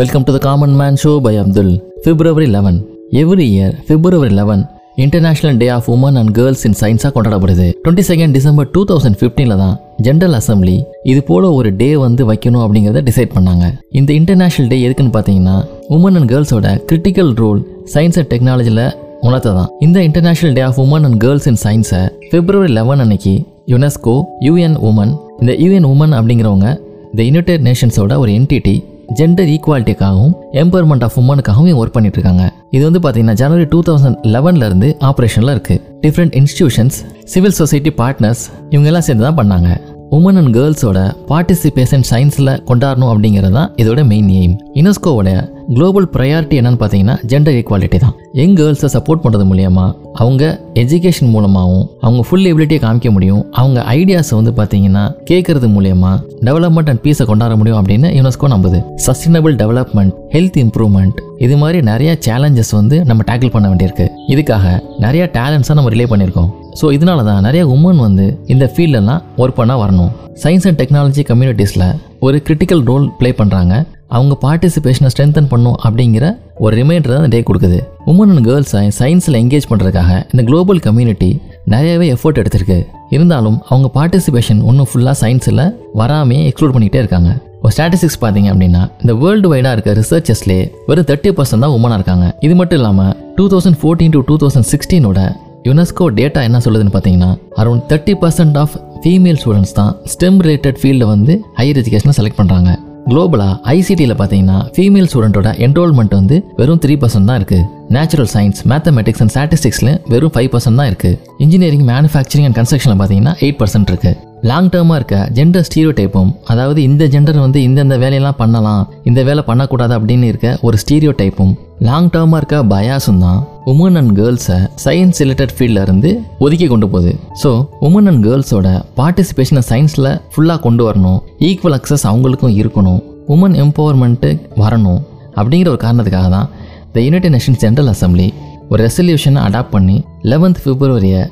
Welcome to the common man show by Abdul February eleven every year February eleven international day of women and girls in சயின்ஸாக கொண்டாடப்படுது. Twenty second December two thousand ஃபிஃப்டீனில் தான் general assembly இது போல ஒரு டே வந்து வைக்கணும் அப்படிங்கிறத decide பண்ணாங்க. இந்த இன்டர்நேஷனல் டே எதுக்குன்னு பார்த்தீங்கன்னா உமன் அண்ட் கேர்ள்ஸோட கிரிட்டிக்கல் ரோல் சயின்ஸ் அண்ட் டெக்னாலஜியில் உணர்த்த தான் இந்த international day of women and girls in சயின்ஸை பிப்ரவரி லெவன் அன்னைக்கு யுனெஸ்கோ யூஎன் உமன் இந்த யூஎன் உமன் அப்படிங்கிறவங்க இந்த யுனைடெட் நேஷன்ஸோட ஒரு என்டிட்டி ஜெண்டர் ஈக்குவாலிட்டிக்காகவும் எம்பவர்மெண்ட் ஆஃப் உமனுக்காகவும் ஒர்க் பண்ணிட்டு இருக்காங்க இது வந்து பார்த்தீங்கன்னா ஜனவரி டூ தௌசண்ட் லெவன்ல இருந்து ஆப்ரேஷனில் இருக்குது different institutions civil society partners இவங்கெல்லாம் சேர்ந்து தான் பண்ணாங்க. உமன் அண்ட் கேர்ள்ஸோட பார்ட்டிசிபேஷன் சயின்ஸில் கொண்டாடணும் அப்படிங்கிறது தான் இதோட மெயின் எய்ம் யுனெஸ்கோவோட குளோபல் ப்ரையாரிட்டி என்னன்னு பார்த்தீங்கன்னா ஜெண்டர் ஈக்குவாலிட்டி தான். யங் கேர்ள்ஸை சப்போர்ட் பண்ணுறது மூலயமா அவங்க எஜுகேஷன் மூலமாகவும் அவங்க ஃபுல் எபிலிட்டியை காமிக்க முடியும். அவங்க ஐடியாஸை வந்து பார்த்தீங்கன்னா கேட்கறது மூலயமா டெவலப்மெண்ட் அண்ட் பீஸை கொண்டாட முடியும் அப்படின்னு யுனெஸ்கோ நம்புது. சஸ்டைனபிள் டெவலப்மெண்ட் ஹெல்த் இம்ப்ரூவ்மெண்ட் இது மாதிரி நிறைய சேலஞ்சஸ் வந்து நம்ம டேக்கிள் பண்ண வேண்டியிருக்கு. இதுக்காக நிறைய டேலண்ட்ஸாக நம்ம ரிலே பண்ணியிருக்கோம். ஸோ இதனால தான் நிறைய உமன் வந்து இந்த ஃபீல்டெல்லாம் ஒர்க் பண்ண வரணும். சயின்ஸ் அண்ட் டெக்னாலஜி கம்யூனிட்டிஸில் ஒரு கிரிட்டிக்கல் ரோல் ப்ளே பண்ணுறாங்க அவங்க பார்ட்டிசிபேஷனை ஸ்ட்ரென்தன் பண்ணும் அப்படிங்கிற ஒரு ரிமைண்டர் தான் டே கொடுக்குது. உமன் அண்ட் கேர்ள்ஸை சயின்ஸில் என்கேஜ் பண்ணுறதுக்காக இந்த குளோபல் கம்யூனிட்டி நிறையவே எஃபோர்ட் எடுத்திருக்கு. இருந்தாலும் அவங்க பார்ட்டிசிபேஷன் ஒன்றும் ஃபுல்லாக சயின்ஸில் வராமையே எக்ஸ்க்ளூட் பண்ணிகிட்டே இருக்காங்க. ஒரு ஸ்டாட்டிஸ்டிக்ஸ் பார்த்தீங்க அப்படின்னா இந்த வேர்ல்டு வைடாக இருக்க ரிசர்ச்சர்ஸ்லேயே வெறும் தேர்ட்டி பர்சன்ட் தான் உமனாக இருக்காங்க. இது மட்டும் இல்லாமல் two thousand fourteen to two thousand சிக்ஸ்டீனோட UNESCO data என்ன சொல்லுதுன்னு பார்த்தீங்கன்னா around thirty percent of female students தான் ஸ்டெம் ரிலேட்டட் ஃபீல்டில் வந்து ஹையர் எஜுகேஷனை செலக்ட் பண்ணுறாங்க குளோபலாக ஐசிடியில் பார்த்தீங்கன்னா ஃபீமேல் ஸ்டூடெண்ட்டோட என்ரோல்மெண்ட் வந்து வெறும் த்ரீ பர்சன்ட் தான் இருக்குது நேச்சுரல் சயின்ஸ் மேத்தமெட்டிக்ஸ் அண்ட் ஸ்டாட்டிஸ்டிக்ஸில் வெறும் ஃபைவ் பர்சன்ட் தான் இருக்குது இன்ஜினியரிங் மேனுஃபேக்சரிங் அண்ட் கன்ஸ்ட்ரக்ஷனில் பார்த்தீங்கன்னா எயிட் பர்சன்ட் இருக்குது லாங் டேர்மாக இருக்க ஜெண்டர் ஸ்டீரியோ டைப்பும் அதாவது இந்த ஜெண்டர் வந்து இந்தந்த வேலையெல்லாம் பண்ணலாம் இந்த வேலை பண்ணக்கூடாது அப்படின்னு இருக்க ஒரு ஸ்டீரியோ டைப்பும் லாங் டேர்மாக இருக்க பயாஸும் தான் உமன் அண்ட் கேர்ள்ஸை சயின்ஸ் ரிலேட்டட் ஃபீல்டில் இருந்து ஒதுக்கி கொண்டு போகுது ஸோ உமன் அண்ட் கேர்ள்ஸோட பார்ட்டிசிபேஷனை சயின்ஸில் ஃபுல்லாக கொண்டு வரணும். ஈக்குவல் அக்சஸ் அவங்களுக்கும் இருக்கணும். உமன் எம்பவர்மெண்ட்டு வரணும். அப்படிங்கிற ஒரு காரணத்துக்காக தான் the united nations general assembly ஒரு ரெசல்யூஷனை அடாப்ட் பண்ணி eleventh பிப்ரவரியை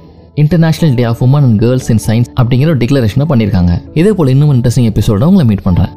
international day of women and girls in science அப்படிங்கிற ஒரு டிக்ளரேஷனை பண்ணியிருக்காங்க. இதே போல் இன்னும் இன்ட்ரெஸ்டிங் எபிசோட உங்களை மீட் பண்ணுறேன்